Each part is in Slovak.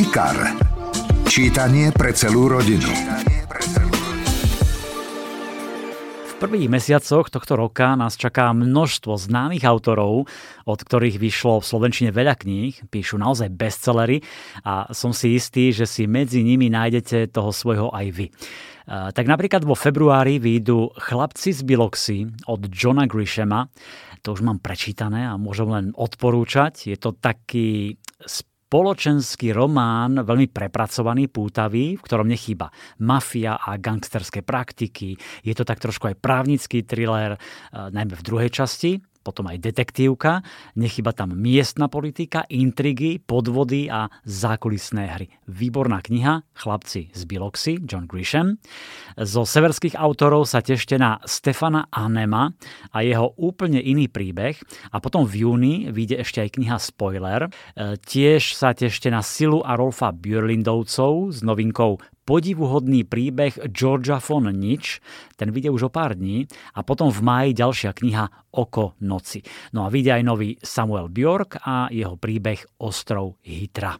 IKAR. Čítanie pre celú rodinu. V prvých mesiacoch tohto roka nás čaká množstvo známych autorov, od ktorých vyšlo v Slovenčine veľa kníh, píšu naozaj bestsellery a som si istý, že si medzi nimi nájdete toho svojho aj vy. Tak napríklad vo februári výjdu Chlapci z Biloxy od Johna Grishama. To už mám prečítané a môžem len odporúčať. Je to taký spoločenský román, veľmi prepracovaný, pútavý, v ktorom nechýba mafia a gangsterské praktiky. Je to tak trošku aj právnický thriller, eh, najmä v druhej časti potom aj detektívka, nechyba tam miestna politika, intrigy, podvody a zákulisné hry. Výborná kniha, chlapci z Biloxy, John Grisham. Zo severských autorov sa tešte na Stefana Anema a jeho úplne iný príbeh. A potom v júni vyjde ešte aj kniha Spoiler. E, tiež sa tešte na Silu a Rolfa Björlindovcov s novinkou podivuhodný príbeh Georgia von Nič, ten vyjde už o pár dní a potom v máji ďalšia kniha Oko noci. No a vyjde aj nový Samuel Bjork a jeho príbeh Ostrov Hitra.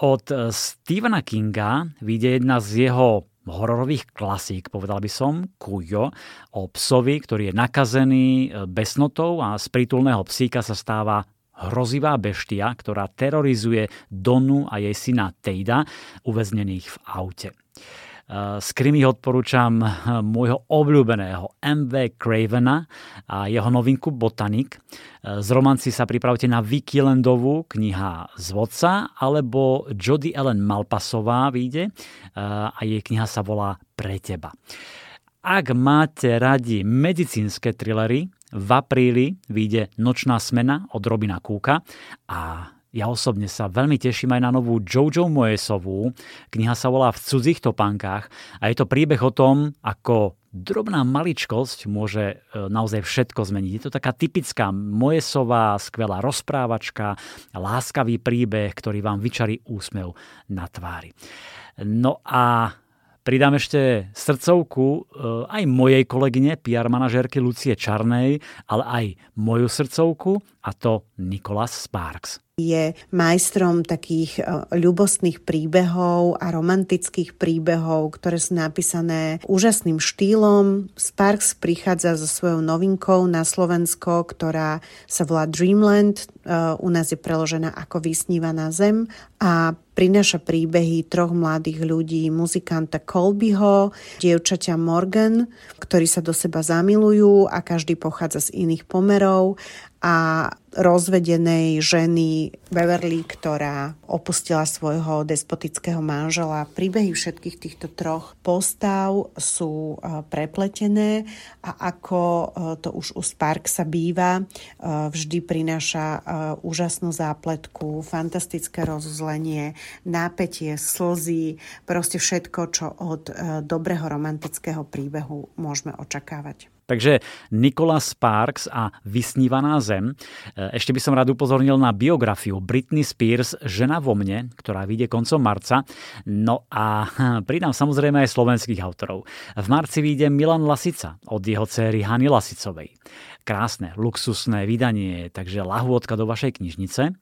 Od Stephena Kinga vyjde jedna z jeho hororových klasík, povedal by som, Kujo, o psovi, ktorý je nakazený besnotou a z prítulného psíka sa stáva hrozivá beštia, ktorá terorizuje Donu a jej syna Tejda, uväznených v aute. Z krimi odporúčam môjho obľúbeného MV Cravena a jeho novinku Botanik. Z romanci sa pripravte na Vicky Landovú, kniha z vodca, alebo Jody Ellen Malpasová vyjde a jej kniha sa volá Pre teba. Ak máte radi medicínske thrillery, v apríli vyjde Nočná smena od Robina Kúka a ja osobne sa veľmi teším aj na novú Jojo Moesovú. Kniha sa volá V cudzích topánkach a je to príbeh o tom, ako drobná maličkosť môže e, naozaj všetko zmeniť. Je to taká typická Moesová, skvelá rozprávačka, láskavý príbeh, ktorý vám vyčarí úsmev na tvári. No a Pridám ešte srdcovku eh, aj mojej kolegyne, PR manažérky Lucie Čarnej, ale aj moju srdcovku a to Nikolas Sparks je majstrom takých e, ľubostných príbehov a romantických príbehov, ktoré sú napísané úžasným štýlom. Sparks prichádza so svojou novinkou na Slovensko, ktorá sa volá Dreamland. E, u nás je preložená ako Vysnívaná zem a prináša príbehy troch mladých ľudí, muzikanta Colbyho, dievčaťa Morgan, ktorí sa do seba zamilujú a každý pochádza z iných pomerov a rozvedenej ženy Beverly, ktorá opustila svojho despotického manžela. Príbehy všetkých týchto troch postav sú e, prepletené a ako e, to už u Sparksa býva, e, vždy prináša úžasnú zápletku, fantastické rozuzlenie, nápetie, slzy, proste všetko, čo od dobrého romantického príbehu môžeme očakávať. Takže Nikola Sparks a Vysnívaná zem. E, ešte by som rád upozornil na biografiu Britney Spears Žena vo mne, ktorá vyjde koncom marca. No a pridám samozrejme aj slovenských autorov. V marci vyjde Milan Lasica od jeho céry Hany Lasicovej. Krásne, luxusné vydanie, takže lahôdka do vašej knižnice.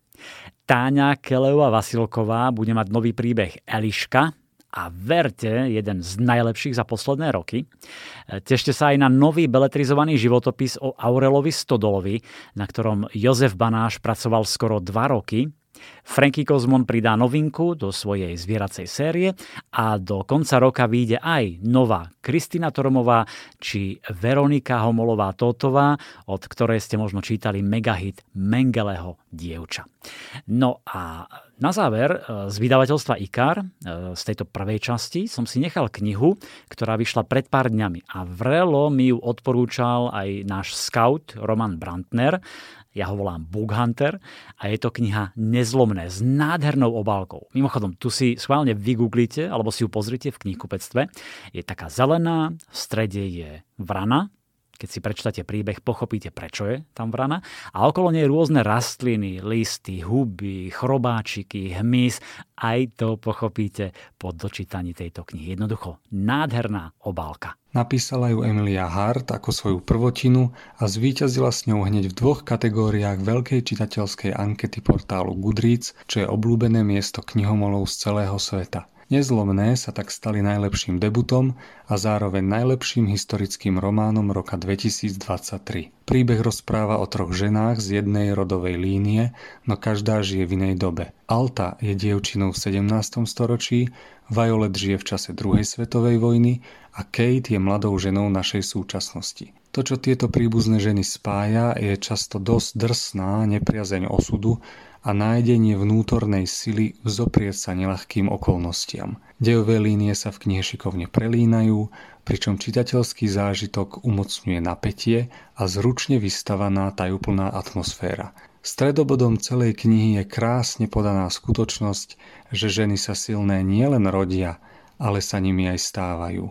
Táňa Keleová Vasilková bude mať nový príbeh Eliška, a verte, jeden z najlepších za posledné roky. Tešte sa aj na nový beletrizovaný životopis o Aurelovi Stodolovi, na ktorom Jozef Banáš pracoval skoro dva roky Franky Kozmon pridá novinku do svojej zvieracej série a do konca roka vyjde aj nová Kristina Tormová či Veronika Homolová-Totová, od ktorej ste možno čítali megahit Mengeleho dievča. No a na záver e, z vydavateľstva IKAR, e, z tejto prvej časti, som si nechal knihu, ktorá vyšla pred pár dňami a vrelo mi ju odporúčal aj náš scout Roman Brantner ja ho volám Book Hunter a je to kniha Nezlomné s nádhernou obálkou. Mimochodom, tu si schválne vygooglite alebo si ju pozrite v knihkupectve. Je taká zelená, v strede je vrana, keď si prečítate príbeh, pochopíte, prečo je tam vrana. A okolo nej rôzne rastliny, listy, huby, chrobáčiky, hmyz. Aj to pochopíte po dočítaní tejto knihy. Jednoducho nádherná obálka. Napísala ju Emilia Hart ako svoju prvotinu a zvíťazila s ňou hneď v dvoch kategóriách veľkej čitateľskej ankety portálu Goodreads, čo je obľúbené miesto knihomolov z celého sveta. Nezlomné sa tak stali najlepším debutom a zároveň najlepším historickým románom roka 2023. Príbeh rozpráva o troch ženách z jednej rodovej línie, no každá žije v inej dobe. Alta je dievčinou v 17. storočí, Violet žije v čase druhej svetovej vojny a Kate je mladou ženou našej súčasnosti. To, čo tieto príbuzné ženy spája, je často dosť drsná nepriazeň osudu a nájdenie vnútornej sily vzoprieť sa nelahkým okolnostiam. Dejové línie sa v knihe šikovne prelínajú, pričom čitateľský zážitok umocňuje napätie a zručne vystavaná tajúplná atmosféra. Stredobodom celej knihy je krásne podaná skutočnosť, že ženy sa silné nielen rodia, ale sa nimi aj stávajú.